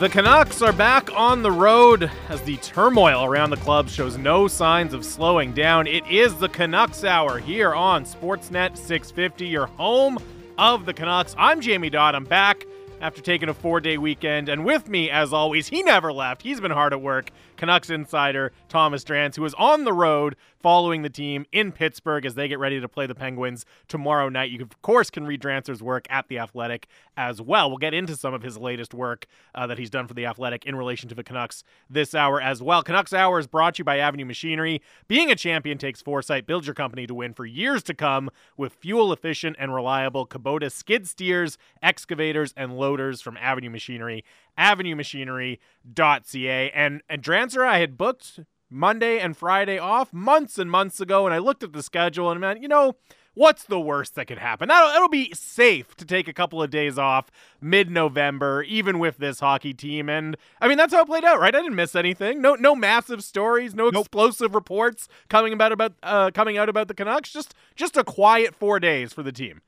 The Canucks are back on the road as the turmoil around the club shows no signs of slowing down. It is the Canucks Hour here on Sportsnet 650, your home of the Canucks. I'm Jamie Dodd. I'm back after taking a four day weekend. And with me, as always, he never left. He's been hard at work. Canucks insider Thomas Drance, who is on the road following the team in Pittsburgh as they get ready to play the Penguins tomorrow night. You, of course, can read Drancer's work at The Athletic as well. We'll get into some of his latest work uh, that he's done for The Athletic in relation to the Canucks this hour as well. Canucks Hour is brought to you by Avenue Machinery. Being a champion takes foresight. Build your company to win for years to come with fuel efficient and reliable Kubota skid steers, excavators, and loaders from Avenue Machinery avenuemachinery.ca. And and Drancer, I had booked Monday and Friday off months and months ago, and I looked at the schedule and I man, you know, what's the worst that could happen? That'll, it'll be safe to take a couple of days off mid-November, even with this hockey team. And I mean, that's how it played out, right? I didn't miss anything. No, no massive stories, no nope. explosive reports coming about about uh, coming out about the Canucks. Just just a quiet four days for the team.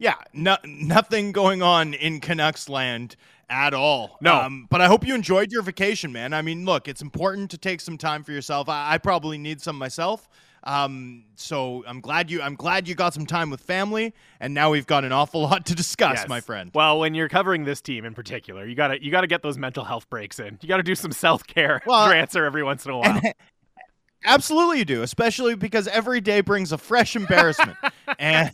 Yeah, no, nothing going on in Canucks land at all. No. Um, but I hope you enjoyed your vacation, man. I mean, look, it's important to take some time for yourself. I, I probably need some myself. Um, so I'm glad you I'm glad you got some time with family, and now we've got an awful lot to discuss, yes. my friend. Well, when you're covering this team in particular, you gotta you gotta get those mental health breaks in. You gotta do some self care well, answer every once in a while. And, Absolutely, you do, especially because every day brings a fresh embarrassment. and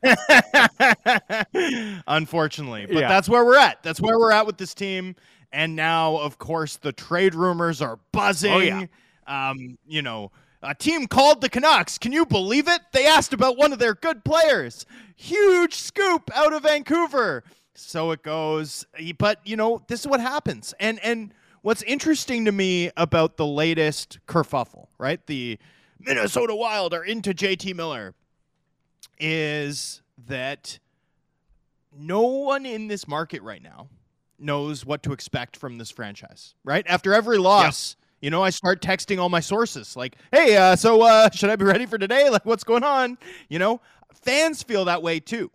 unfortunately, but yeah. that's where we're at. That's where we're at with this team. And now, of course, the trade rumors are buzzing. Oh, yeah. Um, you know, a team called the Canucks. Can you believe it? They asked about one of their good players. Huge scoop out of Vancouver. So it goes. But you know, this is what happens. And and what's interesting to me about the latest kerfuffle, right? The Minnesota Wild are into JT Miller is that no one in this market right now knows what to expect from this franchise, right? After every loss, yeah. you know, I start texting all my sources like, "Hey, uh, so uh, should I be ready for today? Like, what's going on?" You know, fans feel that way too.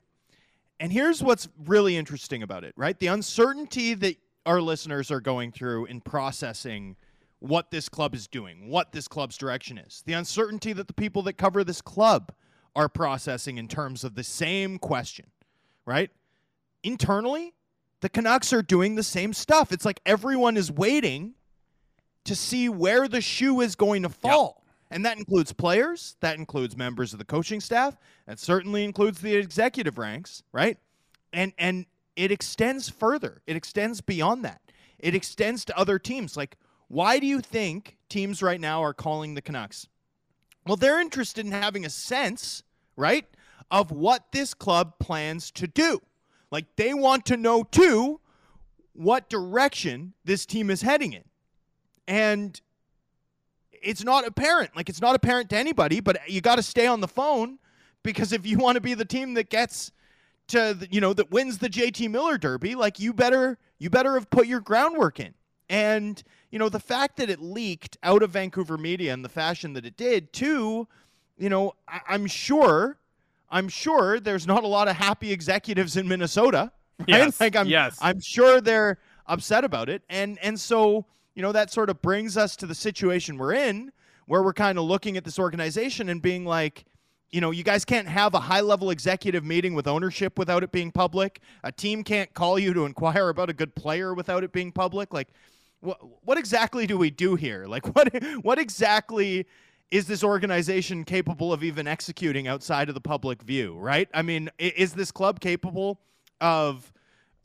And here's what's really interesting about it, right? The uncertainty that our listeners are going through in processing what this club is doing, what this club's direction is, the uncertainty that the people that cover this club are processing in terms of the same question, right? Internally, the Canucks are doing the same stuff. It's like everyone is waiting to see where the shoe is going to fall. Yep. And that includes players, that includes members of the coaching staff, that certainly includes the executive ranks, right? And and it extends further. It extends beyond that. It extends to other teams. Like, why do you think teams right now are calling the Canucks? Well, they're interested in having a sense, right, of what this club plans to do. Like, they want to know, too, what direction this team is heading in. And it's not apparent. Like, it's not apparent to anybody, but you got to stay on the phone because if you want to be the team that gets to you know that wins the JT Miller Derby, like you better you better have put your groundwork in. And you know the fact that it leaked out of Vancouver media in the fashion that it did, too. You know, I- I'm sure, I'm sure there's not a lot of happy executives in Minnesota. Right? Yes. Like I'm, yes. I'm sure they're upset about it, and and so you know that sort of brings us to the situation we're in, where we're kind of looking at this organization and being like, you know, you guys can't have a high level executive meeting with ownership without it being public. A team can't call you to inquire about a good player without it being public. Like, what what exactly do we do here? Like, what what exactly is this organization capable of even executing outside of the public view? Right? I mean, is this club capable of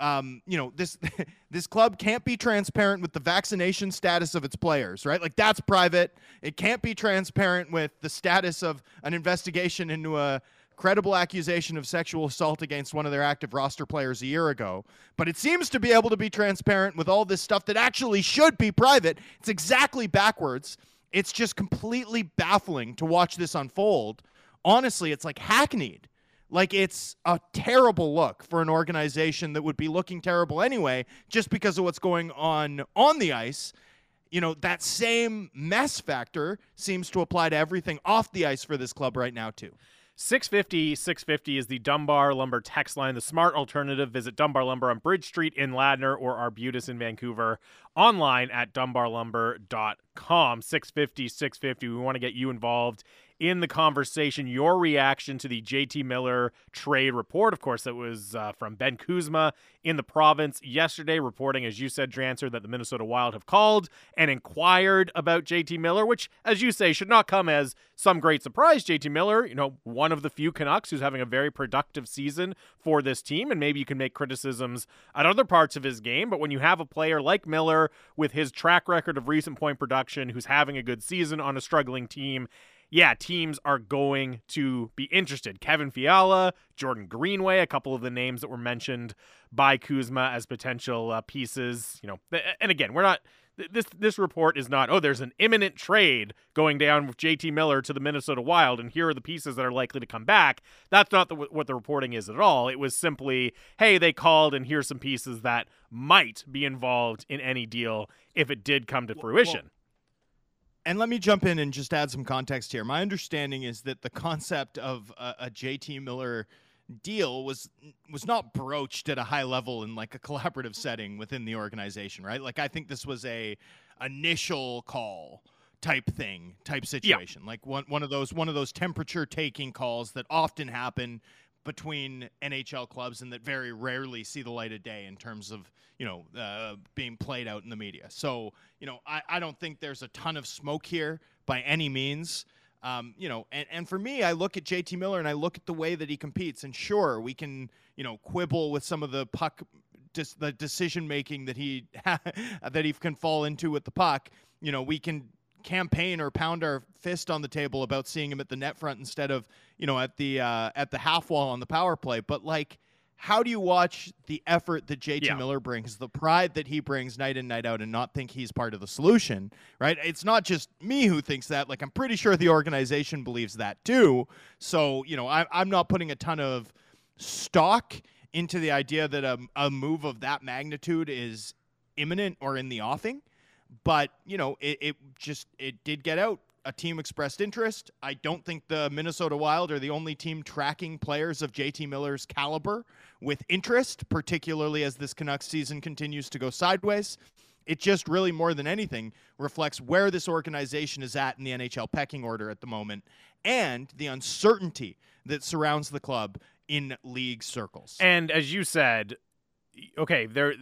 um, you know, this this club can't be transparent with the vaccination status of its players, right? Like that's private. It can't be transparent with the status of an investigation into a credible accusation of sexual assault against one of their active roster players a year ago. But it seems to be able to be transparent with all this stuff that actually should be private. It's exactly backwards. It's just completely baffling to watch this unfold. Honestly, it's like hackneyed. Like it's a terrible look for an organization that would be looking terrible anyway, just because of what's going on on the ice. You know, that same mess factor seems to apply to everything off the ice for this club right now, too. 650 650 is the Dunbar Lumber text line, the smart alternative. Visit Dunbar Lumber on Bridge Street in Ladner or Arbutus in Vancouver online at dunbarlumber.com. 650 650. We want to get you involved in the conversation. Your reaction to the JT Miller trade report, of course, that was uh, from Ben Kuzma in the province yesterday, reporting, as you said, Drancer, that the Minnesota Wild have called and inquired about JT Miller, which, as you say, should not come as some great surprise. JT Miller, you know, one of the few Canucks who's having a very productive season for this team, and maybe you can make criticisms at other parts of his game, but when you have a player like Miller with his track record of recent point production, who's having a good season on a struggling team, yeah, teams are going to be interested. Kevin Fiala, Jordan Greenway, a couple of the names that were mentioned by Kuzma as potential uh, pieces. You know, and again, we're not. This this report is not. Oh, there's an imminent trade going down with JT Miller to the Minnesota Wild, and here are the pieces that are likely to come back. That's not the, what the reporting is at all. It was simply, hey, they called, and here's some pieces that might be involved in any deal if it did come to fruition. Well, and let me jump in and just add some context here. My understanding is that the concept of a, a JT Miller deal was was not broached at a high level in like a collaborative setting within the organization, right? Like I think this was a initial call type thing, type situation. Yeah. Like one one of those one of those temperature taking calls that often happen between NHL clubs and that very rarely see the light of day in terms of you know uh, being played out in the media. So you know I, I don't think there's a ton of smoke here by any means. Um, you know, and, and for me, I look at JT Miller and I look at the way that he competes, and sure, we can you know quibble with some of the puck, dis- the decision making that he that he can fall into with the puck. You know, we can campaign or pound our fist on the table about seeing him at the net front instead of you know at the uh, at the half wall on the power play. But like, how do you watch the effort that JT yeah. Miller brings, the pride that he brings night in night out, and not think he's part of the solution? Right? It's not just me who thinks that. Like, I'm pretty sure the organization believes that too. So you know, I, I'm not putting a ton of stock into the idea that a, a move of that magnitude is imminent or in the offing. But you know, it, it just it did get out. A team expressed interest. I don't think the Minnesota Wild are the only team tracking players of JT Miller's caliber with interest, particularly as this Canucks season continues to go sideways. It just really, more than anything, reflects where this organization is at in the NHL pecking order at the moment and the uncertainty that surrounds the club in league circles. And as you said, okay, there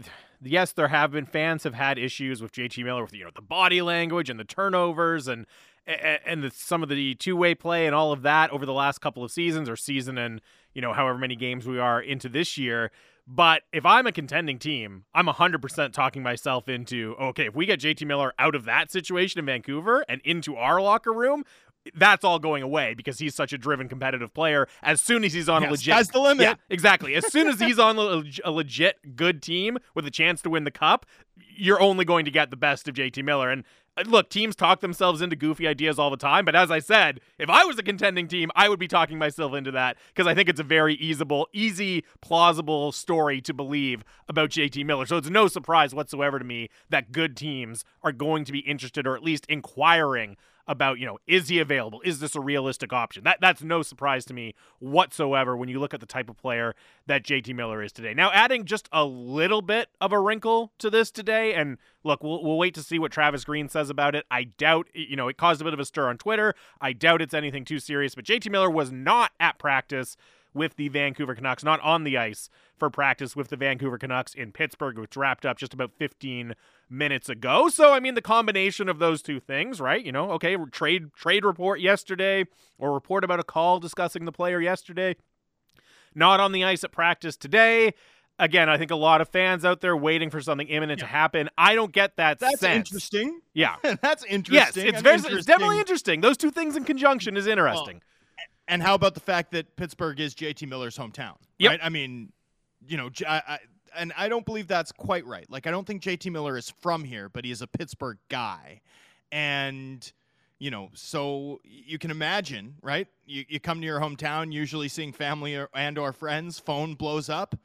yes, there have been fans have had issues with JT Miller with you know the body language and the turnovers and and the, some of the two way play and all of that over the last couple of seasons or season and you know however many games we are into this year. But if I'm a contending team, I'm 100% talking myself into okay, if we get JT Miller out of that situation in Vancouver and into our locker room, that's all going away because he's such a driven competitive player. As soon as he's on yes, a legit, that's the limit. Yeah, exactly. As soon as he's on a, legit good team with a chance to win the cup, you're only going to get the best of JT Miller. And uh, look, teams talk themselves into goofy ideas all the time. But as I said, if I was a contending team, I would be talking myself into that because I think it's a very easyable, easy, plausible story to believe about JT Miller. So it's no surprise whatsoever to me that good teams are going to be interested or at least inquiring about, you know, is he available? Is this a realistic option? That that's no surprise to me whatsoever when you look at the type of player that JT Miller is today. Now, adding just a little bit of a wrinkle to this today, and look, we'll we'll wait to see what Travis Green says about it. I doubt, you know, it caused a bit of a stir on Twitter. I doubt it's anything too serious, but JT Miller was not at practice with the Vancouver Canucks, not on the ice for practice with the Vancouver Canucks in Pittsburgh, which wrapped up just about 15 minutes ago. So I mean the combination of those two things, right? You know, okay, trade trade report yesterday or report about a call discussing the player yesterday. Not on the ice at practice today. Again, I think a lot of fans out there waiting for something imminent yeah. to happen. I don't get that That's sense. interesting. Yeah. That's interesting. Yes, it's very interesting. it's definitely interesting. Those two things in conjunction is interesting. Well, and how about the fact that Pittsburgh is JT Miller's hometown? Yep. Right? I mean, you know, I, I, and I don't believe that's quite right. Like I don't think JT Miller is from here, but he is a Pittsburgh guy. And you know, so you can imagine, right? You, you come to your hometown, usually seeing family or, and or friends, phone blows up.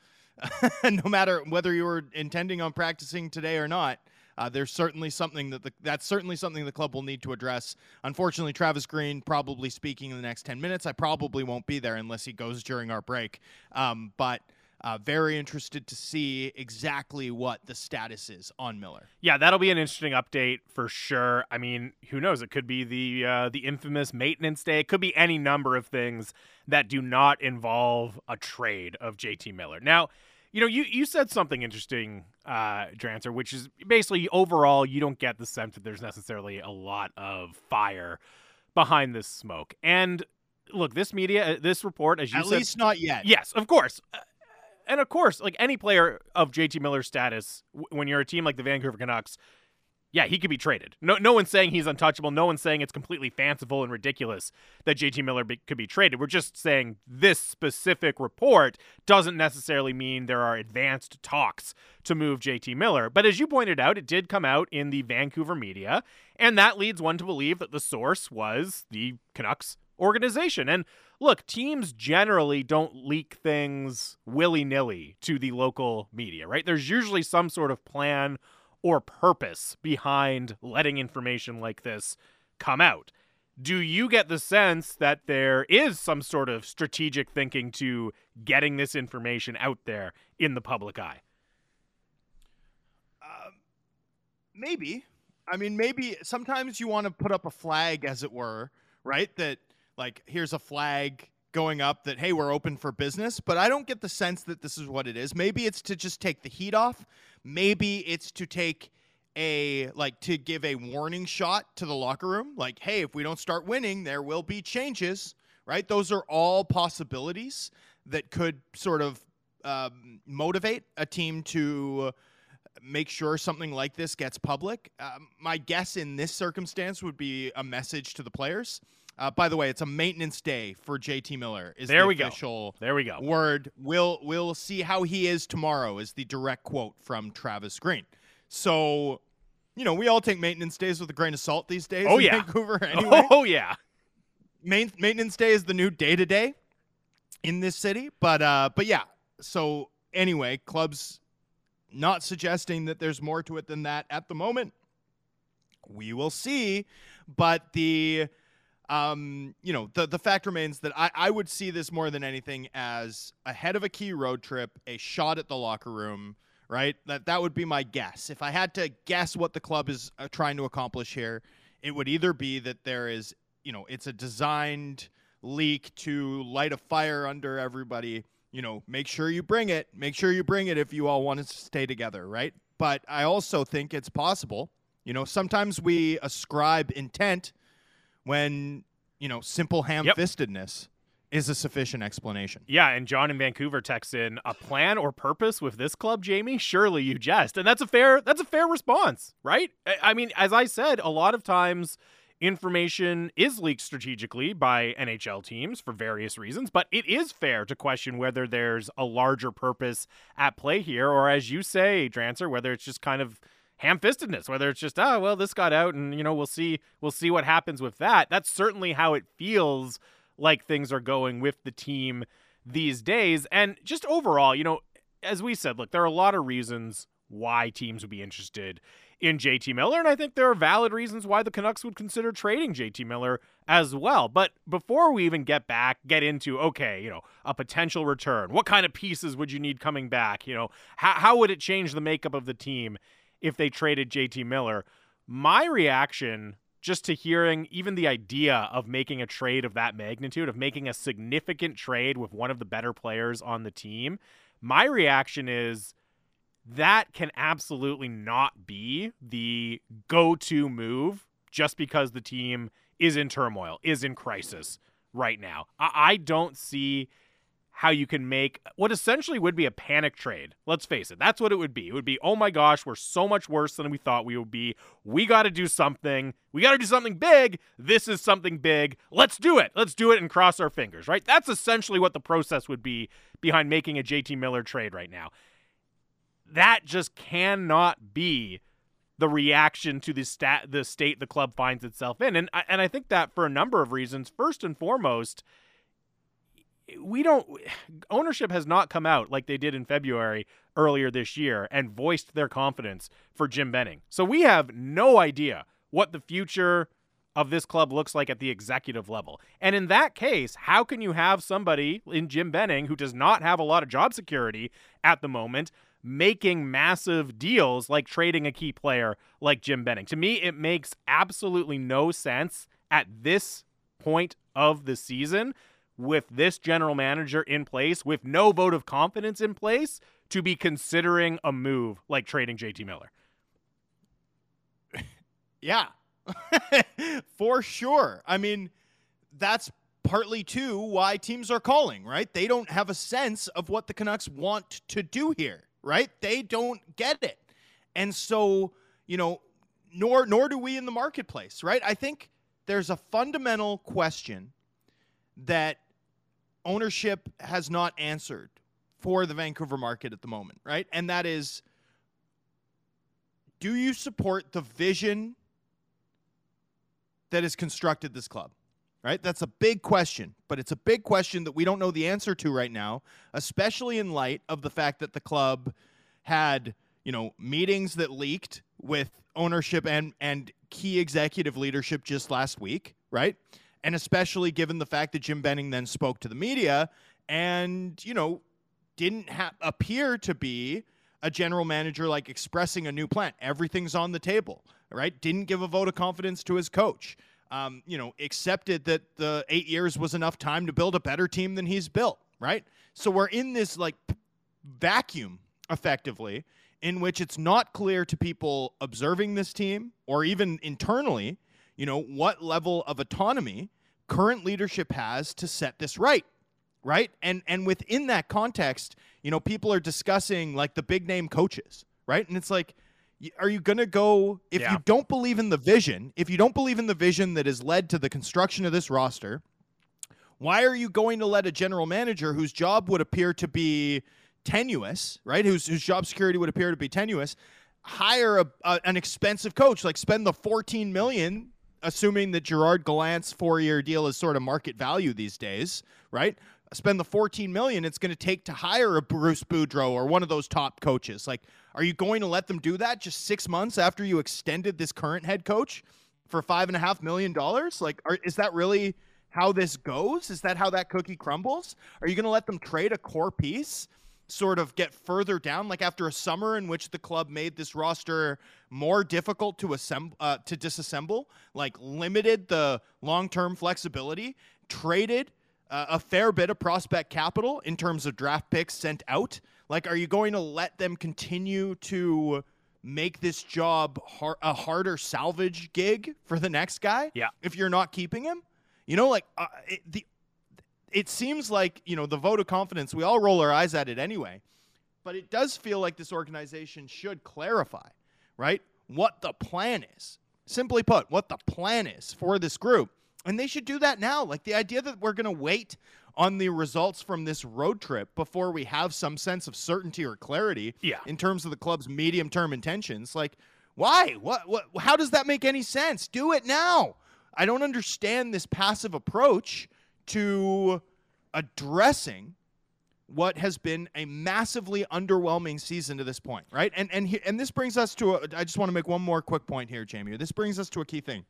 no matter whether you were intending on practicing today or not, Uh, there's certainly something that the, that's certainly something the club will need to address. Unfortunately, Travis Green probably speaking in the next 10 minutes. I probably won't be there unless he goes during our break. Um, but uh, very interested to see exactly what the status is on Miller. Yeah, that'll be an interesting update for sure. I mean, who knows? It could be the uh, the infamous maintenance day. It could be any number of things that do not involve a trade of JT Miller. Now, you know, you you said something interesting, uh, Drancer, which is basically overall you don't get the sense that there's necessarily a lot of fire behind this smoke. And look, this media, uh, this report, as you at said, At least not yet. Yes, of course. Uh, and of course, like any player of JT Miller's status, when you're a team like the Vancouver Canucks, yeah, he could be traded. No, no one's saying he's untouchable. No one's saying it's completely fanciful and ridiculous that JT Miller be, could be traded. We're just saying this specific report doesn't necessarily mean there are advanced talks to move JT Miller. But as you pointed out, it did come out in the Vancouver media, and that leads one to believe that the source was the Canucks organization. And look, teams generally don't leak things willy nilly to the local media, right? There's usually some sort of plan or purpose behind letting information like this come out. Do you get the sense that there is some sort of strategic thinking to getting this information out there in the public eye? Um, maybe. I mean, maybe sometimes you want to put up a flag, as it were, right? That like here's a flag going up that hey we're open for business but i don't get the sense that this is what it is maybe it's to just take the heat off maybe it's to take a like to give a warning shot to the locker room like hey if we don't start winning there will be changes right? Those are all possibilities that could sort of um, motivate a team to make sure something like this gets public. Um, my guess in this circumstance would be a message to the players uh, by the way, it's a maintenance day for JT Miller. Is there the we official go. There we go. Word. We'll we'll see how he is tomorrow. Is the direct quote from Travis Green. So, you know, we all take maintenance days with a grain of salt these days. Oh in yeah, Vancouver. Anyway. Oh yeah. Main, maintenance day is the new day to day in this city. But uh, but yeah. So anyway, clubs not suggesting that there's more to it than that at the moment. We will see. But the um, you know, the, the fact remains that I, I would see this more than anything as ahead of a key road trip, a shot at the locker room, right? That that would be my guess. If I had to guess what the club is uh, trying to accomplish here, it would either be that there is, you know, it's a designed leak to light a fire under everybody. You know, make sure you bring it. Make sure you bring it if you all want to stay together, right? But I also think it's possible. You know, sometimes we ascribe intent when you know simple ham-fistedness yep. is a sufficient explanation. Yeah, and John in Vancouver texts in a plan or purpose with this club, Jamie. Surely you jest, and that's a fair that's a fair response, right? I mean, as I said, a lot of times information is leaked strategically by NHL teams for various reasons, but it is fair to question whether there's a larger purpose at play here, or as you say, Drancer, whether it's just kind of ham-fistedness whether it's just oh well this got out and you know we'll see we'll see what happens with that. That's certainly how it feels like things are going with the team these days. And just overall you know as we said look there are a lot of reasons why teams would be interested in JT Miller and I think there are valid reasons why the Canucks would consider trading JT Miller as well. But before we even get back get into okay you know a potential return what kind of pieces would you need coming back? You know how, how would it change the makeup of the team if they traded JT Miller. My reaction just to hearing even the idea of making a trade of that magnitude, of making a significant trade with one of the better players on the team, my reaction is that can absolutely not be the go to move just because the team is in turmoil, is in crisis right now. I, I don't see how you can make what essentially would be a panic trade. Let's face it, that's what it would be. It would be, oh my gosh, we're so much worse than we thought we would be. We got to do something. We got to do something big. This is something big. Let's do it. Let's do it and cross our fingers, right? That's essentially what the process would be behind making a JT Miller trade right now. That just cannot be the reaction to the stat the state the club finds itself in. And and I think that for a number of reasons, first and foremost, we don't ownership has not come out like they did in February earlier this year and voiced their confidence for Jim Benning. So we have no idea what the future of this club looks like at the executive level. And in that case, how can you have somebody in Jim Benning who does not have a lot of job security at the moment making massive deals like trading a key player like Jim Benning? To me, it makes absolutely no sense at this point of the season with this general manager in place, with no vote of confidence in place, to be considering a move like trading JT Miller. Yeah, for sure. I mean, that's partly too why teams are calling, right? They don't have a sense of what the Canucks want to do here, right? They don't get it. And so, you know, nor nor do we in the marketplace, right? I think there's a fundamental question that ownership has not answered for the Vancouver market at the moment, right? And that is do you support the vision that has constructed this club? Right? That's a big question, but it's a big question that we don't know the answer to right now, especially in light of the fact that the club had, you know, meetings that leaked with ownership and and key executive leadership just last week, right? And especially given the fact that Jim Benning then spoke to the media and, you know, didn't ha- appear to be a general manager like expressing a new plan. Everything's on the table, right? Didn't give a vote of confidence to his coach. Um, you know, accepted that the eight years was enough time to build a better team than he's built, right? So we're in this like vacuum effectively in which it's not clear to people observing this team or even internally, you know, what level of autonomy current leadership has to set this right right? And and within that context, you know, people are discussing like the big name coaches, right? And it's like are you going to go if yeah. you don't believe in the vision, if you don't believe in the vision that has led to the construction of this roster, why are you going to let a general manager whose job would appear to be tenuous, right? Whose whose job security would appear to be tenuous, hire a, a, an expensive coach, like spend the 14 million assuming that Gerard Gallant's four-year deal is sort of market value these days, right? spend the 14 million it's going to take to hire a Bruce Boudreau or one of those top coaches. Like, are you going to let them do that just six months after you extended this current head coach for five and a half million dollars? Like, are, is that really how this goes? Is that how that cookie crumbles? Are you going to let them trade a core piece? Sort of get further down, like after a summer in which the club made this roster more difficult to assemble, uh, to disassemble, like limited the long-term flexibility, traded uh, a fair bit of prospect capital in terms of draft picks sent out. Like, are you going to let them continue to make this job har- a harder salvage gig for the next guy? Yeah. If you're not keeping him, you know, like uh, it, the it seems like you know the vote of confidence. We all roll our eyes at it anyway, but it does feel like this organization should clarify, right, what the plan is. Simply put, what the plan is for this group and they should do that now. Like the idea that we're going to wait on the results from this road trip before we have some sense of certainty or clarity yeah. in terms of the club's medium term intentions. Like, why? What, what? How does that make any sense? Do it now. I don't understand this passive approach to addressing what has been a massively underwhelming season to this point, right? And and and this brings us to a, I just want to make one more quick point here, Jamie. This brings us to a key thing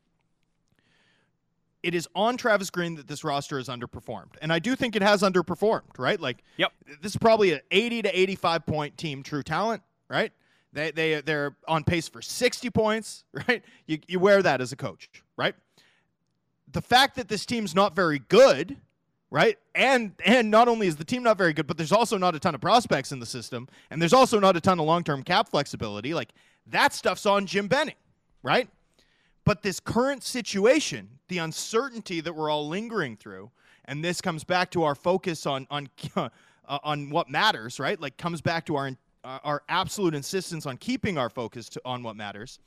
it is on Travis Green that this roster is underperformed. And I do think it has underperformed, right? Like yep. this is probably an 80 to 85 point team true talent, right? They they they're on pace for 60 points, right? You you wear that as a coach, right? The fact that this team's not very good, right? And and not only is the team not very good, but there's also not a ton of prospects in the system, and there's also not a ton of long-term cap flexibility. Like that stuff's on Jim Benning, right? But this current situation, the uncertainty that we're all lingering through, and this comes back to our focus on on uh, on what matters, right? Like comes back to our our absolute insistence on keeping our focus to, on what matters.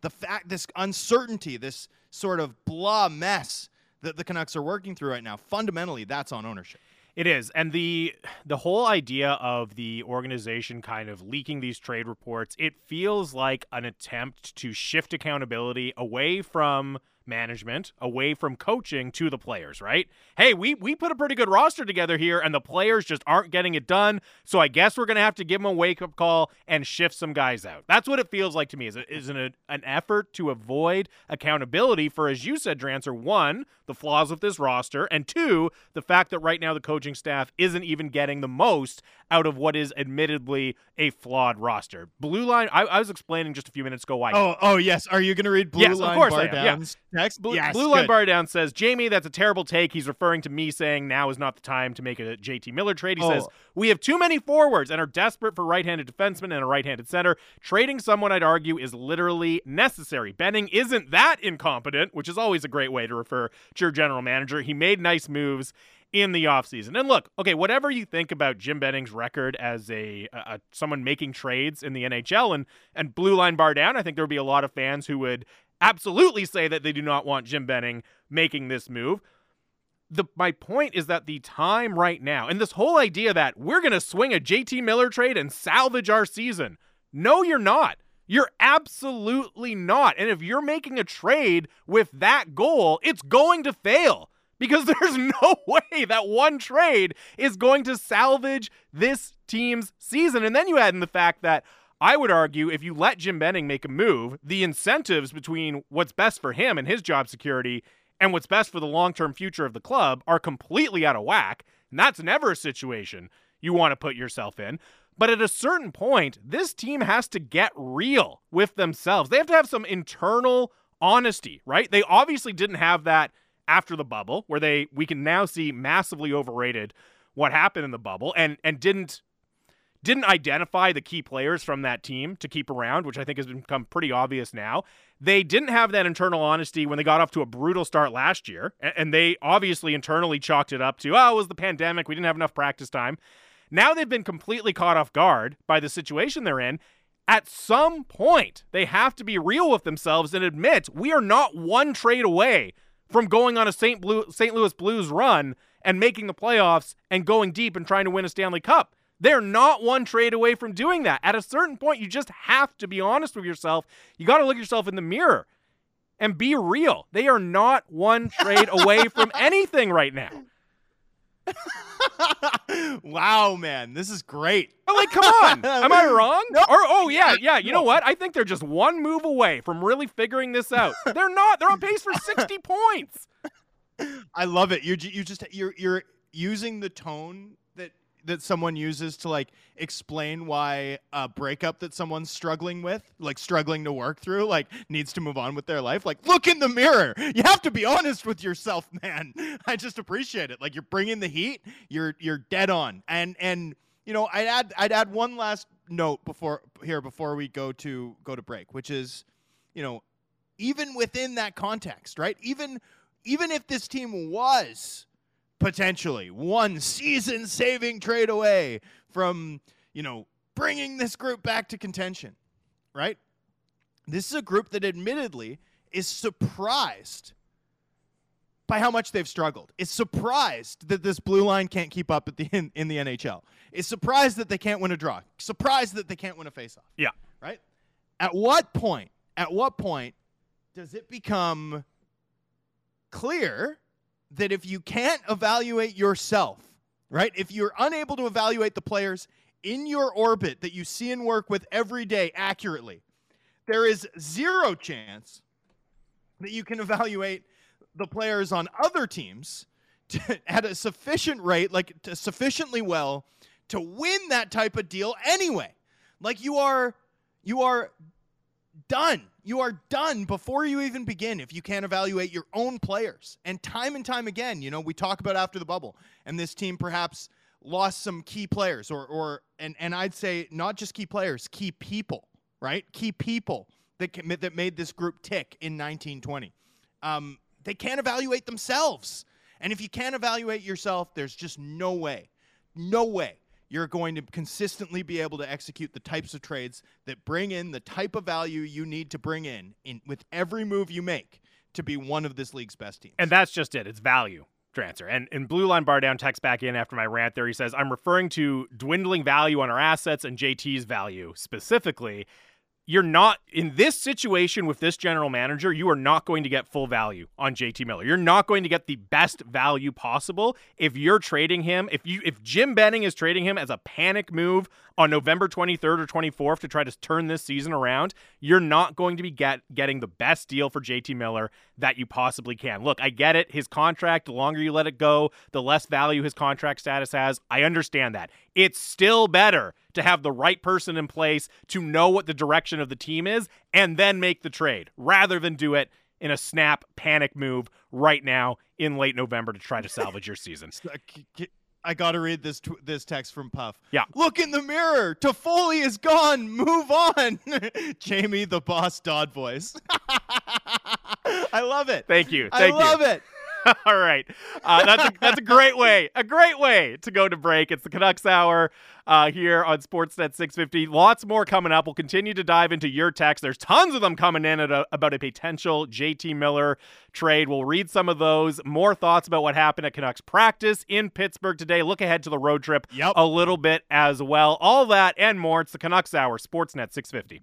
The fact, this uncertainty, this sort of blah mess that the Canucks are working through right now, fundamentally, that's on ownership. It is. And the the whole idea of the organization kind of leaking these trade reports, it feels like an attempt to shift accountability away from management, away from coaching to the players, right? Hey, we we put a pretty good roster together here and the players just aren't getting it done. So I guess we're going to have to give them a wake-up call and shift some guys out. That's what it feels like to me. Is it is an an effort to avoid accountability for as you said, Drancer, one, the flaws with this roster, and two, the fact that right now the coaching staff isn't even getting the most out of what is admittedly a flawed roster. Blue line, I, I was explaining just a few minutes ago why. Oh, oh yes. Are you going to read Blue yes, Line of course Bar. Down's yeah. Text? Blue, yes, Blue Line. Bar Down says, Jamie, that's a terrible take. He's referring to me saying now is not the time to make a JT Miller trade. He Oh. says, We have too many forwards and are desperate for right handed defensemen and a right handed center. Trading someone, I'd argue, is literally necessary. Benning isn't that incompetent, which is always a great way to refer to your general manager. He made nice moves in the offseason. And look, okay, whatever you think about Jim Benning's record as a, a, a someone making trades in the NHL and and blue line bar down, I think there would be a lot of fans who would absolutely say that they do not want Jim Benning making this move. The my point is that the time right now, and this whole idea that we're going to swing a JT Miller trade and salvage our season. No, you're not. You're absolutely not. And if you're making a trade with that goal, it's going to fail because there's no way that one trade is going to salvage this team's season. And then you add in the fact that I would argue if you let Jim Benning make a move, the incentives between what's best for him and his job security and what's best for the long term future of the club are completely out of whack. And that's never a situation you want to put yourself in. But at a certain point, this team has to get real with themselves. They have to have some internal honesty, right? They obviously didn't have that after the bubble, where they we can now see massively overrated what happened in the bubble and and didn't didn't identify the key players from that team to keep around, which I think has become pretty obvious now. They didn't have that internal honesty when they got off to a brutal start last year, and they obviously internally chalked it up to, oh, it was the pandemic. We didn't have enough practice time. Now they've been completely caught off guard by the situation they're in. At some point, they have to be real with themselves and admit we are not one trade away from going on a St. Blue, St. Louis Blues run and making the playoffs and going deep and trying to win a Stanley Cup. They're not one trade away from doing that. At a certain point, you just have to be honest with yourself. You got to look yourself in the mirror and be real. They are not one trade away from anything right now. wow, man, this is great. But like, come on, am I wrong? No. Or oh yeah, yeah. You know what? I think they're just one move away from really figuring this out. They're not. They're on pace for sixty points. I love it. You you just you're you're using the tone that someone uses to like explain why a breakup that someone's struggling with, like struggling to work through, like needs to move on with their life. Like look in the mirror. You have to be honest with yourself, man. I just appreciate it. Like you're bringing the heat. You're you're dead on. And and you know, I'd add I'd add one last note before here before we go to go to break, which is, you know, even within that context, right? Even even if this team was potentially one season saving trade away from, you know, bringing this group back to contention, right? This is a group that admittedly is surprised by how much they've struggled. Is surprised that this blue line can't keep up at the in, in the NHL. Is surprised that they can't win a draw. Surprised that they can't win a faceoff. Yeah. Right? At what point? At what point does it become clear that if you can't evaluate yourself, right? If you're unable to evaluate the players in your orbit that you see and work with every day accurately, there is zero chance that you can evaluate the players on other teams to, at a sufficient rate, like sufficiently well, to win that type of deal anyway. Like you are, you are done. You are done before you even begin if you can't evaluate your own players. And time and time again, you know, we talk about after the bubble, and this team perhaps lost some key players, or or and and I'd say not just key players, key people, right? Key people that can, that made this group tick in 1920. Um, they can't evaluate themselves, and if you can't evaluate yourself, there's just no way, no way you're going to consistently be able to execute the types of trades that bring in the type of value you need to bring in, in with every move you make to be one of this league's best teams. And that's just it. It's value. Transfer. And, and Blue Line Bar Down texts back in after my rant there. He says, I'm referring to dwindling value on our assets and JT's value specifically. You're not in this situation with this general manager, you are not going to get full value on JT Miller. You're not going to get the best value possible if you're trading him. If you if Jim Benning is trading him as a panic move on November 23rd or 24th to try to turn this season around, you're not going to be get, getting the best deal for JT Miller that you possibly can. Look, I get it. His contract, the longer you let it go, the less value his contract status has. I understand that. It's still better to have the right person in place to know what the direction of the team is and then make the trade rather than do it in a snap panic move right now in late November to try to salvage your season. I got to read this tw- this text from Puff. Yeah. Look in the mirror. Toffoli is gone. Move on. Jamie, the boss Dodd voice. I love it. Thank you. Thank I love you. it. All right, uh, that's a, that's a great way, a great way to go to break. It's the Canucks Hour uh, here on Sportsnet 650. Lots more coming up. We'll continue to dive into your text. There's tons of them coming in a, about a potential JT Miller trade. We'll read some of those. More thoughts about what happened at Canucks practice in Pittsburgh today. Look ahead to the road trip yep. a little bit as well. All that and more. It's the Canucks Hour, Sportsnet 650.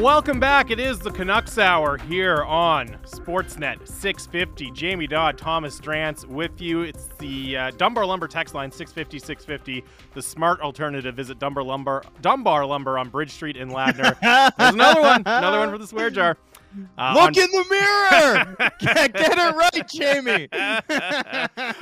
Welcome back. It is the Canucks Hour here on Sportsnet 650. Jamie Dodd, Thomas Drance with you. It's the uh, Dunbar Lumber text line 650 650. The smart alternative. Visit Dunbar Lumber, Dunbar Lumber on Bridge Street in Ladner. There's another one. Another one for the swear jar. Uh, Look on... in the mirror. get, get, it right, Jamie.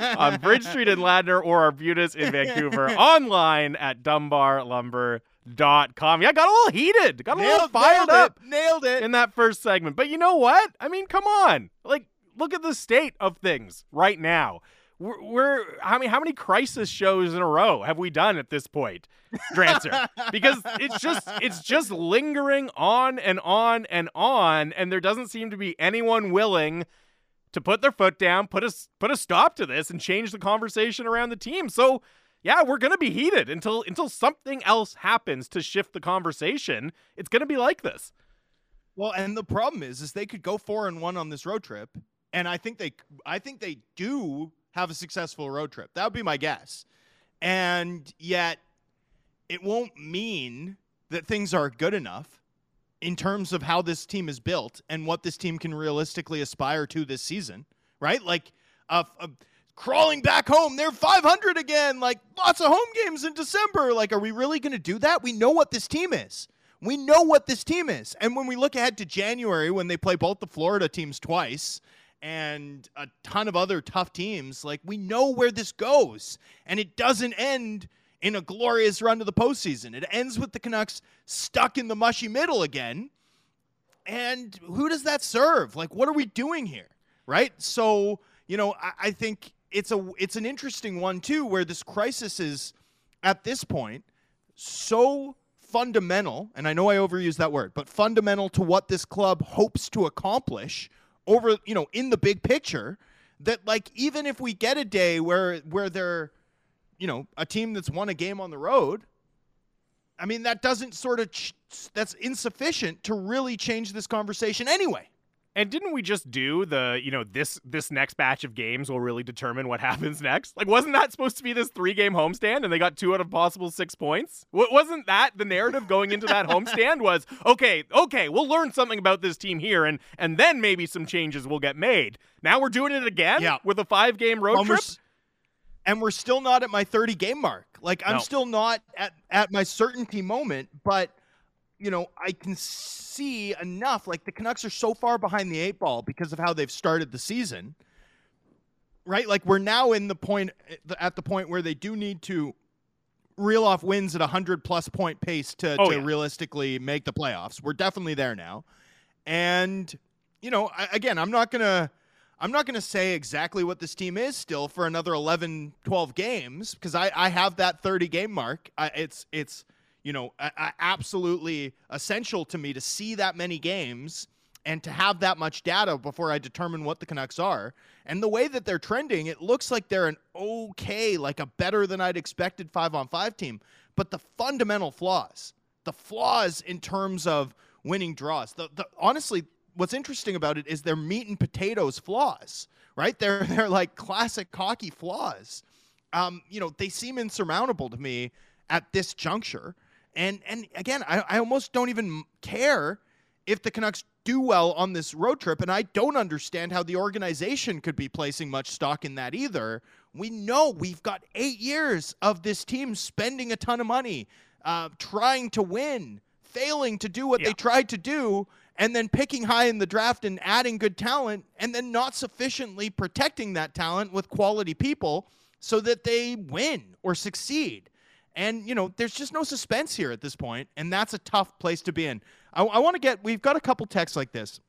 on Bridge Street in Ladner or Arbutus in Vancouver. Online at Dunbar Lumber dot com. Yeah, got a little heated, got a nailed, little fired up, it, nailed it in that first segment. But you know what? I mean, come on, like look at the state of things right now. We're, we're how many how many crisis shows in a row have we done at this point, Drancer? because it's just it's just lingering on and on and on, and there doesn't seem to be anyone willing to put their foot down, put a put a stop to this, and change the conversation around the team. So yeah, we're gonna be heated until until something else happens to shift the conversation. It's gonna be like this. Well, and the problem is, is they could go four and one on this road trip, and I think they, I think they do have a successful road trip. That would be my guess, and yet it won't mean that things are good enough in terms of how this team is built and what this team can realistically aspire to this season. Right, like a. Uh, crawling back home. They're 500 again. Like lots of home games in December. Like, are we really going to do that? We know what this team is. We know what this team is. And when we look ahead to January, when they play both the Florida teams twice and a ton of other tough teams, like we know where this goes. And it doesn't end in a glorious run to the postseason. It ends with the Canucks stuck in the mushy middle again. And who does that serve? Like, what are we doing here? Right? So, you know, I, I think it's a it's an interesting one too, where this crisis is at this point so fundamental, and I know I overuse that word, but fundamental to what this club hopes to accomplish over, you know, in the big picture, that like even if we get a day where where they're, you know, a team that's won a game on the road, I mean that doesn't sort of ch- that's insufficient to really change this conversation anyway. And didn't we just do the, you know, this this next batch of games will really determine what happens next? Like, wasn't that supposed to be this three game homestand and they got two out of possible six points? W- wasn't that the narrative going into that homestand? Was okay, okay, we'll learn something about this team here, and and then maybe some changes will get made. Now we're doing it again yeah. with a five game road trip. and we're still not at my 30 game mark. Like I'm no. still not at at my certainty moment, but you know, I can see enough. Like the Canucks are so far behind the eight ball because of how they've started the season. Right? Like we're now in the point at the point where they do need to reel off wins at a hundred plus point pace to, oh, to yeah. realistically make the playoffs. We're definitely there now. And, you know, I, again, I'm not gonna I'm not going to say exactly what this team is still for another 11, 12 games because I, I have that 30 game mark. I, it's it's you know, a, a absolutely essential to me to see that many games and to have that much data before I determine what the Canucks are. And the way that they're trending, it looks like they're an okay, like a better than I'd expected five on five team. But the fundamental flaws, the flaws in terms of winning draws, the, the honestly, what's interesting about it is they're meat and potatoes flaws, right? They're they're like classic hockey flaws. Um, you know, they seem insurmountable to me at this juncture. And and again, I, I almost don't even care if the Canucks do well on this road trip, and I don't understand how the organization could be placing much stock in that either. We know we've got eight years of this team spending a ton of money, uh, trying to win, failing to do what Yeah. they tried to do, and then picking high in the draft and adding good talent, and then not sufficiently protecting that talent with quality people so that they win or succeed. And, you know, there's just no suspense here at this point, and that's a tough place to be in. I, I want to get, we've got a couple texts like this,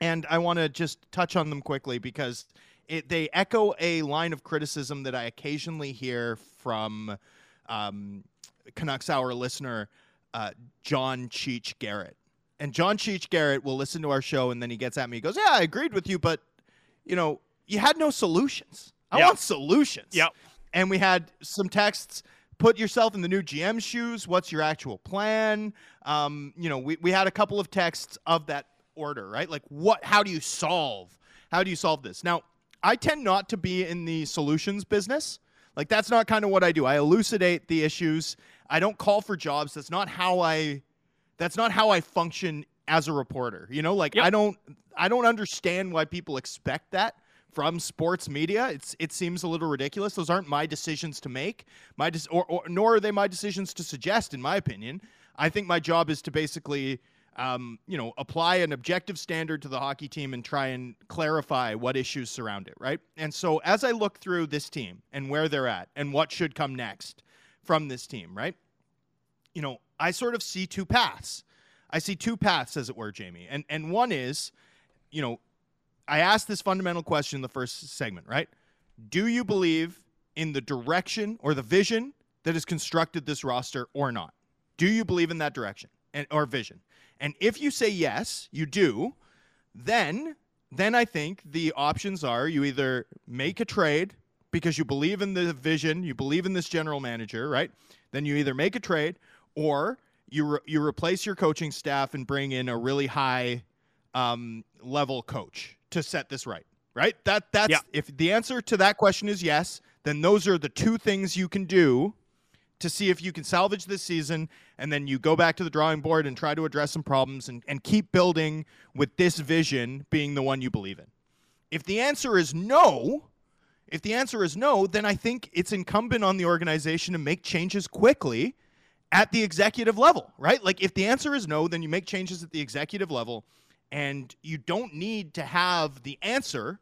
and I want to just touch on them quickly because it, they echo a line of criticism that I occasionally hear from um, Canucks Hour listener uh, John Cheech Garrett. And John Cheech Garrett will listen to our show, and then he gets at me. He goes, "Yeah, I agreed with you, but you know, you had no solutions. I Yep. want solutions." Yep. And we had some texts. Put yourself in the new GM shoes. What's your actual plan? Um, you know, we, we had a couple of texts of that order, right? Like, what? How do you solve? How do you solve this? Now, I tend not to be in the solutions business. Like, that's not kind of what I do. I elucidate the issues. I don't call for jobs. That's not how I that's not how I function as a reporter. You know, like Yep. I don't I don't understand why people expect that from sports media. It's it seems a little ridiculous. Those aren't my decisions to make. My dis- or, or nor are they my decisions to suggest in my opinion. I think my job is to basically um, you know, apply an objective standard to the hockey team and try and clarify what issues surround it, right? And so as I look through this team and where they're at and what should come next from this team, right? you know, I sort of see two paths. I see two paths, as it were, Jamie. And and one is, you know, I asked this fundamental question in the first segment, right? Do you believe in the direction or the vision that has constructed this roster or not? Do you believe in that direction and or vision? And if you say yes, you do, then then I think the options are you either make a trade because you believe in the vision, you believe in this general manager, right? Then you either make a trade or you re- you replace your coaching staff and bring in a really high um, level coach to set this right. Right? That that's Yeah. if the answer to that question is yes, then those are the two things you can do to see if you can salvage this season and then you go back to the drawing board and try to address some problems and, and keep building with this vision being the one you believe in. If the answer is no, if the answer is no, then I think it's incumbent on the organization to make changes quickly at the executive level, right? Like if the answer is no, then you make changes at the executive level and you don't need to have the answer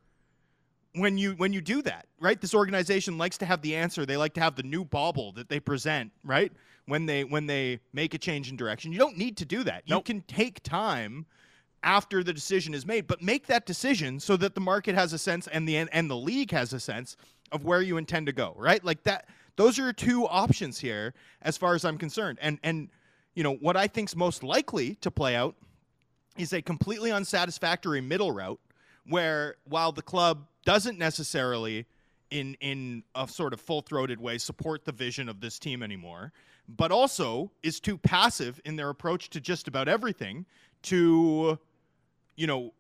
when you when you do that, right? This organization likes to have the answer. They like to have the new bauble that they present, right? When they when they make a change in direction. You don't need to do that. You can take time after the decision is made, but make that decision so that the market has a sense and the and the league has a sense of where you intend to go, right? Like that those are two options here as far as I'm concerned. And and you know, what I think's most likely to play out is a completely unsatisfactory middle route where while the club doesn't necessarily in in a sort of full-throated way support the vision of this team anymore but also is too passive in their approach to just about everything to you know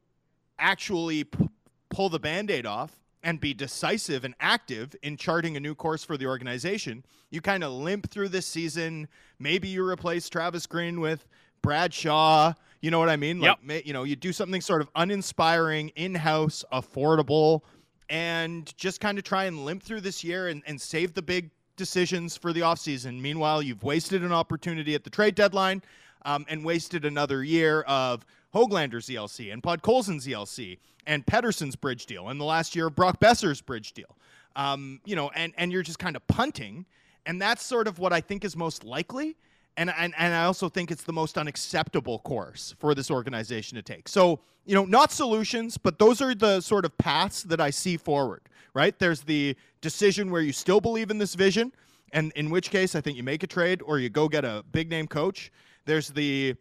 actually p- pull the band-aid off and be decisive and active in charting a new course for the organization. You kind of limp through this season. Maybe you replace Travis Green with Brad Shaw you know what I mean like Yep. you know you do something sort of uninspiring in-house affordable and just kind of try and limp through this year and, and save the big decisions for the offseason. Meanwhile, you've wasted an opportunity at the trade deadline um, and wasted another year of Hoglander's ELC and Podkolzin's ELC and Pettersson's bridge deal and the last year of Brock Boeser's bridge deal. Um, you know, and, and you're just kind of punting. And that's sort of what I think is most likely. And, and, and I also think it's the most unacceptable course for this organization to take. So, you know, not solutions, but those are the sort of paths that I see forward, right? There's the decision where you still believe in this vision, and in which case I think you make a trade or you go get a big name coach. There's the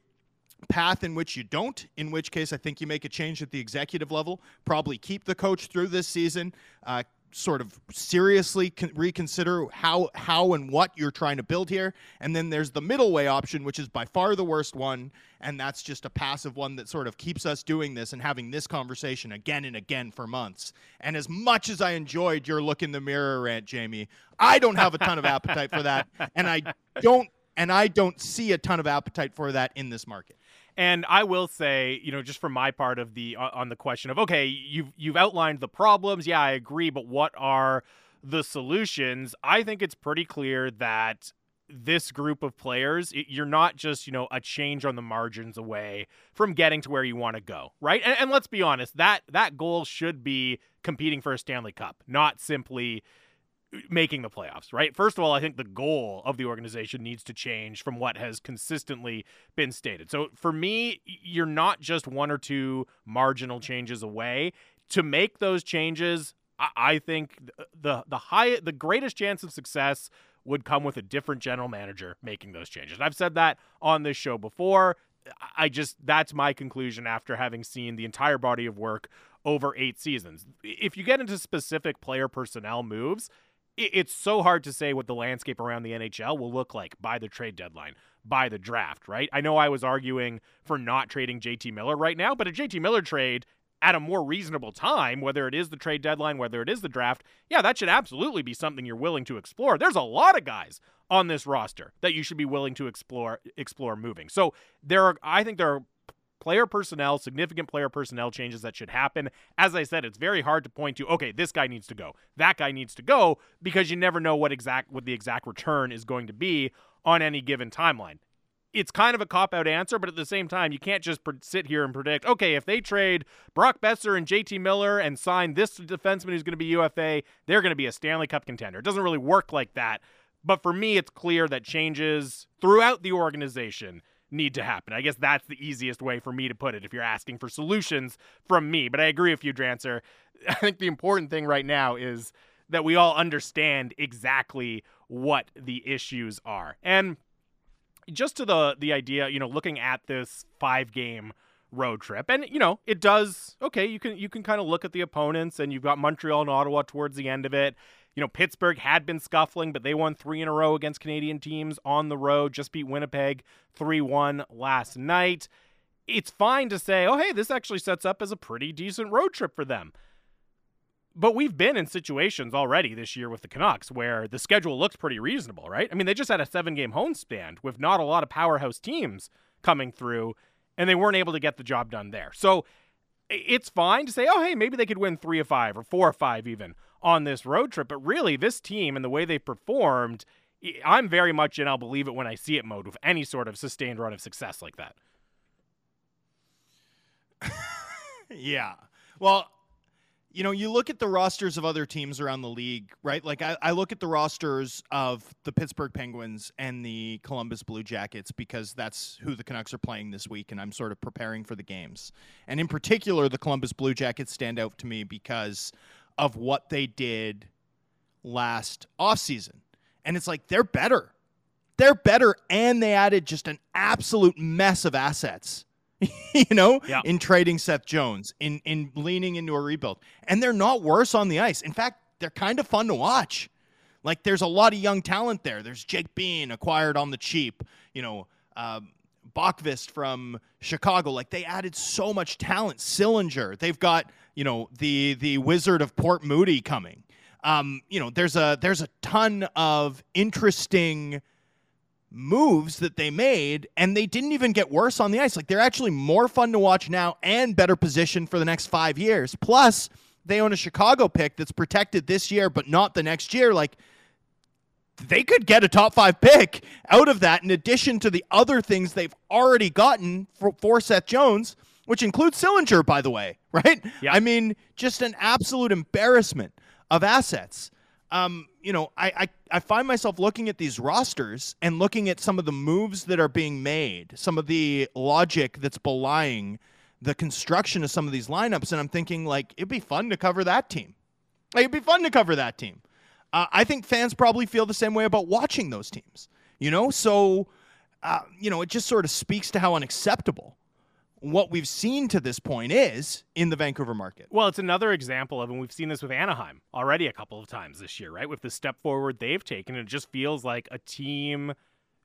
path in which you don't, in which case I think you make a change at the executive level, probably keep the coach through this season, uh, sort of seriously con- reconsider how how and what you're trying to build here. And then there's the middle way option, which is by far the worst one, and that's just a passive one that sort of keeps us doing this and having this conversation again and again for months. And as much as I enjoyed your look in the mirror rant, Jamie, I don't have a ton of appetite for that, and I don't and I don't see a ton of appetite for that in this market. And I will say, you know, just from my part of the on the question of okay, you've you've outlined the problems. Yeah, I agree, but what are the solutions? I think it's pretty clear that this group of players, you're not just, you know, a change on the margins away from getting to where you want to go, right? And, and let's be honest, that that goal should be competing for a Stanley Cup, not simply making the playoffs, right? First of all, I think the goal of the organization needs to change from what has consistently been stated. So for me, you're not just one or two marginal changes away. To make those changes, I think uh, the the high the greatest chance of success would come with a different general manager making those changes. I've said that on this show before. I just that's my conclusion after having seen the entire body of work over 8 seasons. If you get into specific player personnel moves, it's so hard to say what the landscape around the NHL will look like by the trade deadline, by the draft, right? I know I was arguing for not trading JT Miller right now, but a JT Miller trade at a more reasonable time, whether it is the trade deadline, whether it is the draft, yeah, that should absolutely be something you're willing to explore. There's a lot of guys on this roster that you should be willing to explore explore moving. So there are I think there are player personnel, significant player personnel changes that should happen. As I said, it's very hard to point to, okay, this guy needs to go. That guy needs to go because you never know what exact what the exact return is going to be on any given timeline. It's kind of a cop out answer, but at the same time, you can't just sit here and predict, okay, if they trade Brock Boeser and JT Miller and sign this defenseman who's going to be UFA, they're going to be a Stanley Cup contender. It doesn't really work like that. But for me, it's clear that changes throughout the organization need to happen. I guess that's the easiest way for me to put it if you're asking for solutions from me. But I agree with you, Drancer. I think the important thing right now is that we all understand exactly what the issues are. And just to the the idea, you know, looking at this five game road trip. And you know, it does okay, you can you can kind of look at the opponents and you've got Montreal and Ottawa towards the end of it. You know, Pittsburgh had been scuffling, but they won three in a row against Canadian teams on the road, just beat Winnipeg 3 1 last night. It's fine to say, oh, hey, this actually sets up as a pretty decent road trip for them. But we've been in situations already this year with the Canucks where the schedule looks pretty reasonable, right? I mean, they just had a seven game homestand with not a lot of powerhouse teams coming through, and they weren't able to get the job done there. So it's fine to say, oh, hey, maybe they could win three of five or four or five even on this road trip. But really, this team and the way they performed, I'm very much in I'll believe it when I see it mode with any sort of sustained run of success like that. yeah. Well, you know, you look at the rosters of other teams around the league, right? Like I, I, look at the rosters of the Pittsburgh Penguins and the Columbus Blue Jackets because that's who the Canucks are playing this week, and I'm sort of preparing for the games. And in particular, the Columbus Blue Jackets stand out to me because of what they did last offseason. And it's like they're better. They're better, and they added just an absolute mess of assets you know, yeah. in trading Seth Jones, in in leaning into a rebuild. And they're not worse on the ice. In fact, they're kind of fun to watch. Like there's a lot of young talent there. There's Jake Bean acquired on the cheap. You know, um, Boqvist from Chicago. Like they added so much talent. Sillinger. They've got you know the the Wizard of Port Moody coming. Um, you know, there's a there's a ton of interesting moves that they made, and they didn't even get worse on the ice. Like they're actually more fun to watch now and better positioned for the next five years. Plus, they own a Chicago pick that's protected this year, but not the next year. Like they could get a top five pick out of that, in addition to the other things they've already gotten for, for Seth Jones, which includes Sillinger, by the way, right? Yeah. I mean, just an absolute embarrassment of assets um, you know, I, I, I find myself looking at these rosters and looking at some of the moves that are being made, some of the logic that's belying the construction of some of these lineups, and I'm thinking like it'd be fun to cover that team. Like, it'd be fun to cover that team. Uh, I think fans probably feel the same way about watching those teams. You know, so uh, you know it just sort of speaks to how unacceptable what we've seen to this point is in the Vancouver market. Well, it's another example of, and we've seen this with Anaheim already a couple of times this year, right? With the step forward they've taken, it just feels like a team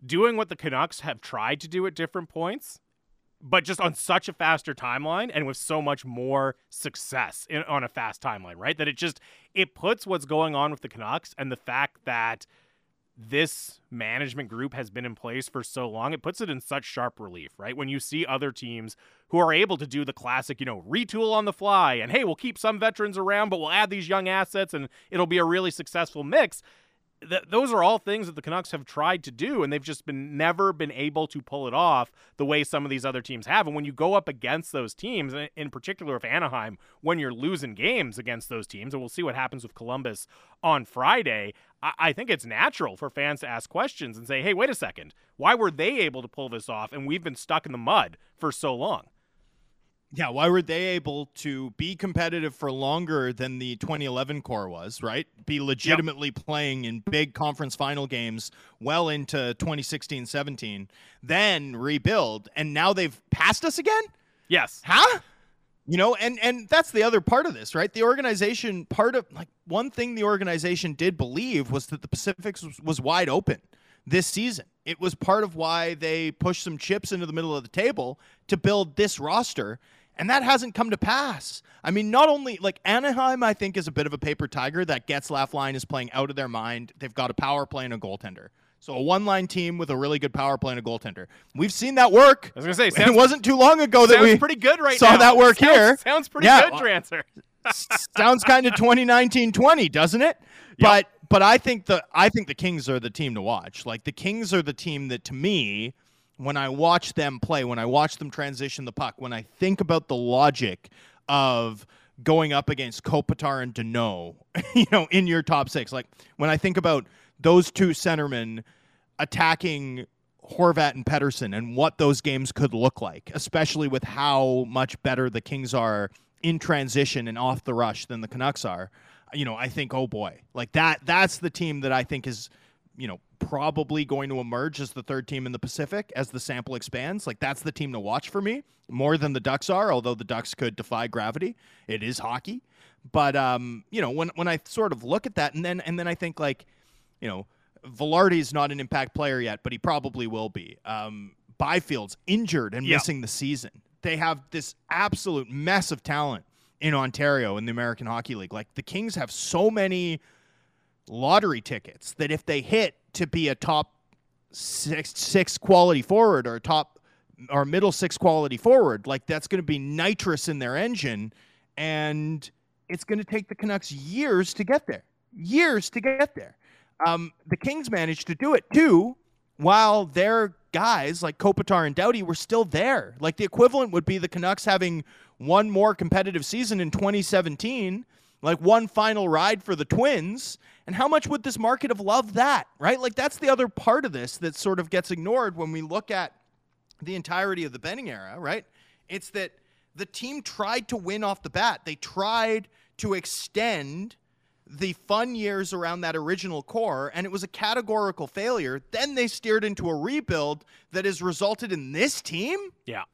doing what the Canucks have tried to do at different points, but just on such a faster timeline and with so much more success in, on a fast timeline, right? That it just it puts what's going on with the Canucks and the fact that this management group has been in place for so long, it puts it in such sharp relief, right? When you see other teams who are able to do the classic, you know, retool on the fly and hey, we'll keep some veterans around, but we'll add these young assets and it'll be a really successful mix th- those are all things that the Canucks have tried to do, and they've just been never been able to pull it off the way some of these other teams have. And when you go up against those teams, in particular if Anaheim, when you're losing games against those teams, and we'll see what happens with Columbus on Friday, I, I think it's natural for fans to ask questions and say, hey, wait a second, why were they able to pull this off and we've been stuck in the mud for so long? Yeah, why were they able to be competitive for longer than the 2011 core was, right? Be legitimately yep. playing in big conference final games well into 2016 17, then rebuild, and now they've passed us again? Yes. Huh? You know, and and that's the other part of this, right? The organization part of like one thing the organization did believe was that the Pacific was, was wide open this season. It was part of why they pushed some chips into the middle of the table to build this roster and that hasn't come to pass. I mean, not only like Anaheim, I think is a bit of a paper tiger. That Getzlaf line is playing out of their mind. They've got a power play and a goaltender. So a one-line team with a really good power play and a goaltender. We've seen that work. I was gonna say sounds, it wasn't too long ago that we pretty good right saw now. that work sounds, here. Sounds pretty yeah, good, Drancer. sounds kind of 2019-20, doesn't it? Yep. But but I think the I think the Kings are the team to watch. Like the Kings are the team that to me when I watch them play, when I watch them transition the puck, when I think about the logic of going up against Kopitar and Danault, you know, in your top six, like when I think about those two centermen attacking Horvat and Pettersson and what those games could look like, especially with how much better the Kings are in transition and off the rush than the Canucks are. You know, I think, oh boy, like that. That's the team that I think is, you know, probably going to emerge as the third team in the Pacific as the sample expands. Like that's the team to watch for me more than the Ducks are, although the Ducks could defy gravity. It is hockey. But um, you know, when when I sort of look at that and then and then I think like, you know, Vilardi's not an impact player yet, but he probably will be. Um, Byfield's injured and missing the season. They have this absolute mess of talent in Ontario in the American Hockey League. Like the Kings have so many lottery tickets that if they hit to be a top six six quality forward or top or middle six quality forward, like that's going to be nitrous in their engine, and it's going to take the Canucks years to get there. Years to get there. Um, the Kings managed to do it too, while their guys like Kopitar and Doughty were still there. Like the equivalent would be the Canucks having one more competitive season in 2017 like one final ride for the Twins. And how much would this market have loved that, right? Like that's the other part of this that sort of gets ignored when we look at the entirety of the Benning era, right? It's that the team tried to win off the bat. They tried to extend the fun years around that original core, and it was a categorical failure. Then they steered into a rebuild that has resulted in this team. Yeah.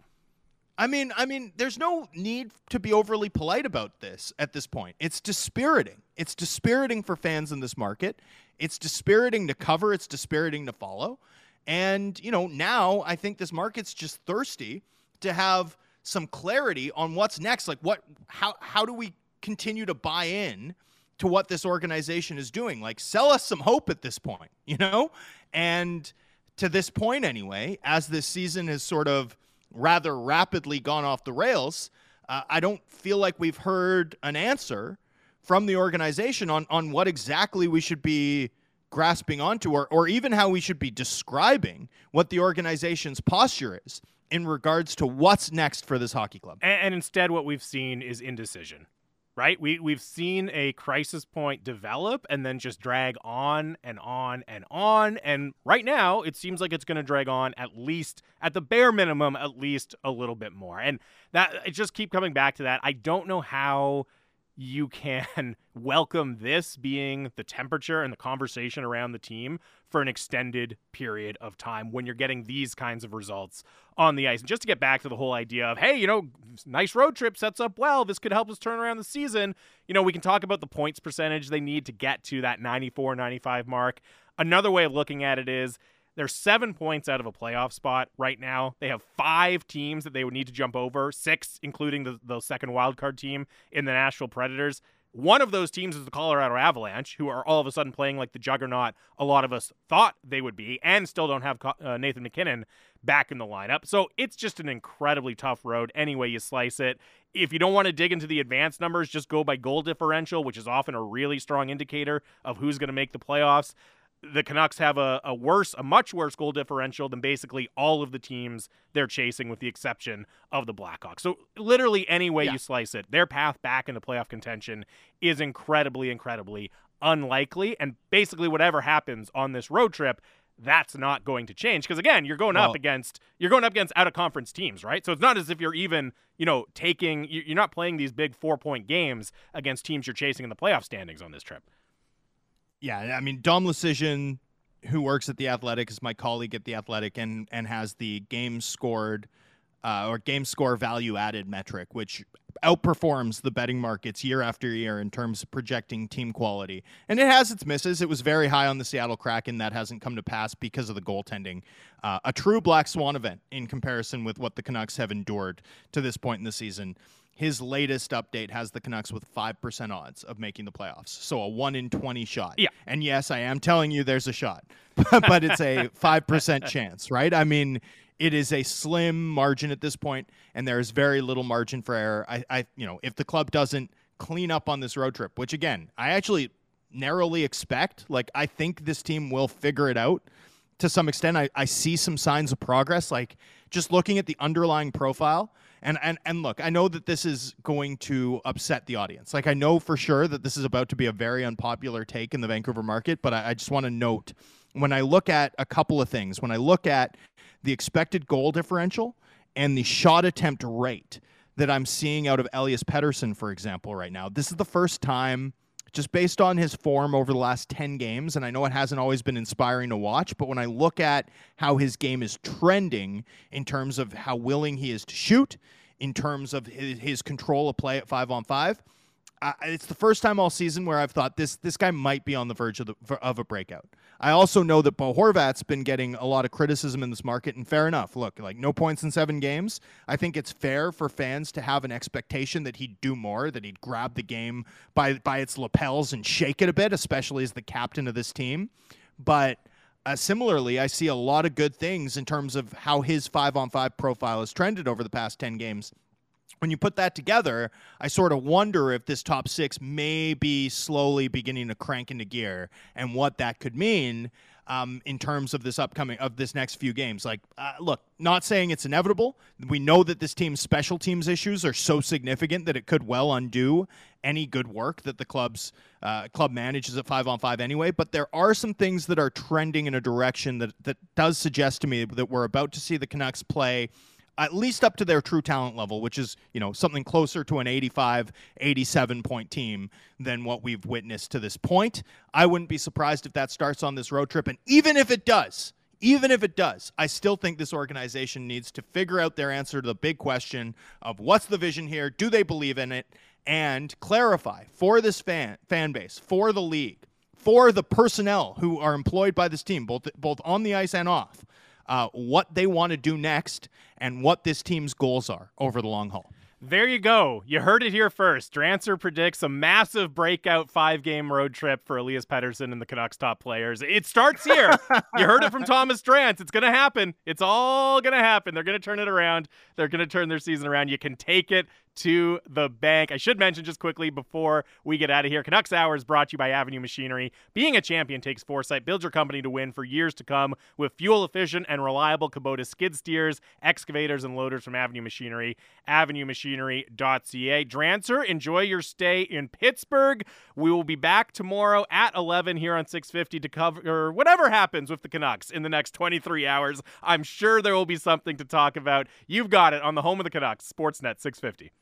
I mean, I mean, there's no need to be overly polite about this at this point. It's dispiriting. It's dispiriting for fans in this market. It's dispiriting to cover. It's dispiriting to follow. And you know, now I think this market's just thirsty to have some clarity on what's next. Like, what? How? How do we continue to buy in to what this organization is doing? Like, sell us some hope at this point, you know? And to this point, anyway, as this season has sort of rather rapidly gone off the rails, uh, I don't feel like we've heard an answer from the organization on, on what exactly we should be grasping onto or, or even how we should be describing what the organization's posture is in regards to what's next for this hockey club. And, and instead, what we've seen is indecision right? We we've seen a crisis point develop and then just drag on and on and on and right now it seems like it's going to drag on at least at the bare minimum at least a little bit more. And that it just keep coming back to that. I don't know how you can welcome this being the temperature and the conversation around the team for an extended period of time when you're getting these kinds of results on the ice. And just to get back to the whole idea of, hey, you know, nice road trip sets up well. This could help us turn around the season. You know, we can talk about the points percentage they need to get to that 94 95 mark. Another way of looking at it is they're seven points out of a playoff spot right now. They have five teams that they would need to jump over, six, including the, the second wildcard team in the Nashville Predators. One of those teams is the Colorado Avalanche, who are all of a sudden playing like the juggernaut a lot of us thought they would be, and still don't have uh, Nathan MacKinnon back in the lineup. So it's just an incredibly tough road, any way you slice it. If you don't want to dig into the advanced numbers, just go by goal differential, which is often a really strong indicator of who's going to make the playoffs the Canucks have a, a worse, a much worse goal differential than basically all of the teams they're chasing, with the exception of the Blackhawks. So, literally, any way yeah. you slice it, their path back into playoff contention is incredibly, incredibly unlikely. And basically, whatever happens on this road trip, that's not going to change because again you're going well, up against you're going up against out of conference teams right so it's not as if you're even you know taking you're not playing these big four point games against teams you're chasing in the playoff standings on this trip yeah, I mean Dom Luszczyszyn, who works at the Athletic, is my colleague at the Athletic, and and has the game scored uh, or game score value added metric, which outperforms the betting markets year after year in terms of projecting team quality. And it has its misses. It was very high on the Seattle Kraken. That hasn't come to pass because of the goaltending. Uh, a true black swan event in comparison with what the Canucks have endured to this point in the season his latest update has the Canucks with 5% odds of making the playoffs. So a 1 in 20 shot. Yeah. And yes, I am telling you there's a shot, but it's a 5% chance, right? I mean, it is a slim margin at this point, and there is very little margin for error. I, I, you know, if the club doesn't clean up on this road trip, which again, I actually narrowly expect, like, I think this team will figure it out to some extent. I, I see some signs of progress, like just looking at the underlying profile and and and look, I know that this is going to upset the audience. Like I know for sure that this is about to be a very unpopular take in the Vancouver market, but I, I just want to note when I look at a couple of things, when I look at the expected goal differential and the shot attempt rate that I'm seeing out of Elias Pettersson, for example, right now. This is the first time just based on his form over the last 10 games, and I know it hasn't always been inspiring to watch, but when I look at how his game is trending in terms of how willing he is to shoot, in terms of his, control of play at five on five, it's the first time all season where I've thought this this guy might be on the verge of, the, of a breakout. I also know that Bo Horvat's been getting a lot of criticism in this market, and fair enough. Look, like no points in seven games. I think it's fair for fans to have an expectation that he'd do more, that he'd grab the game by by its lapels and shake it a bit, especially as the captain of this team. But uh, similarly, I see a lot of good things in terms of how his five on five profile has trended over the past 10 games when you put that together, I sort of wonder if this top six may be slowly beginning to crank into gear and what that could mean um, in terms of this upcoming of this next few games. Like, uh, look, not saying it's inevitable. We know that this team's special teams issues are so significant that it could well undo any good work that the club's uh, club manages at five on five anyway. But there are some things that are trending in a direction that that does suggest to me that we're about to see the Canucks play at least up to their true talent level, which is, you know, something closer to an 85, 87 point team than what we've witnessed to this point. I wouldn't be surprised if that starts on this road trip. And even if it does, even if it does, I still think this organization needs to figure out their answer to the big question of what's the vision here? Do they believe in it? And clarify for this fan fan base, for the league, for the personnel who are employed by this team, both both on the ice and off uh, what they want to do next and what this team's goals are over the long haul. There you go. You heard it here first. Drancer predicts a massive breakout five game road trip for Elias Pettersson and the Canucks top players. It starts here. you heard it from Thomas Drance. It's going to happen. It's all going to happen. They're going to turn it around. They're going to turn their season around. You can take it to the bank. I should mention just quickly before we get out of here Canucks Hour is brought to you by Avenue Machinery. Being a champion takes foresight. Build your company to win for years to come with fuel efficient and reliable Kubota skid steers, excavators, and loaders from Avenue Machinery. AvenueMachinery.ca. Drancer, enjoy your stay in Pittsburgh. We will be back tomorrow at 11 here on 650 to cover whatever happens with the Canucks in the next 23 hours. I'm sure there will be something to talk about. You've got it on the home of the Canucks, Sportsnet 650.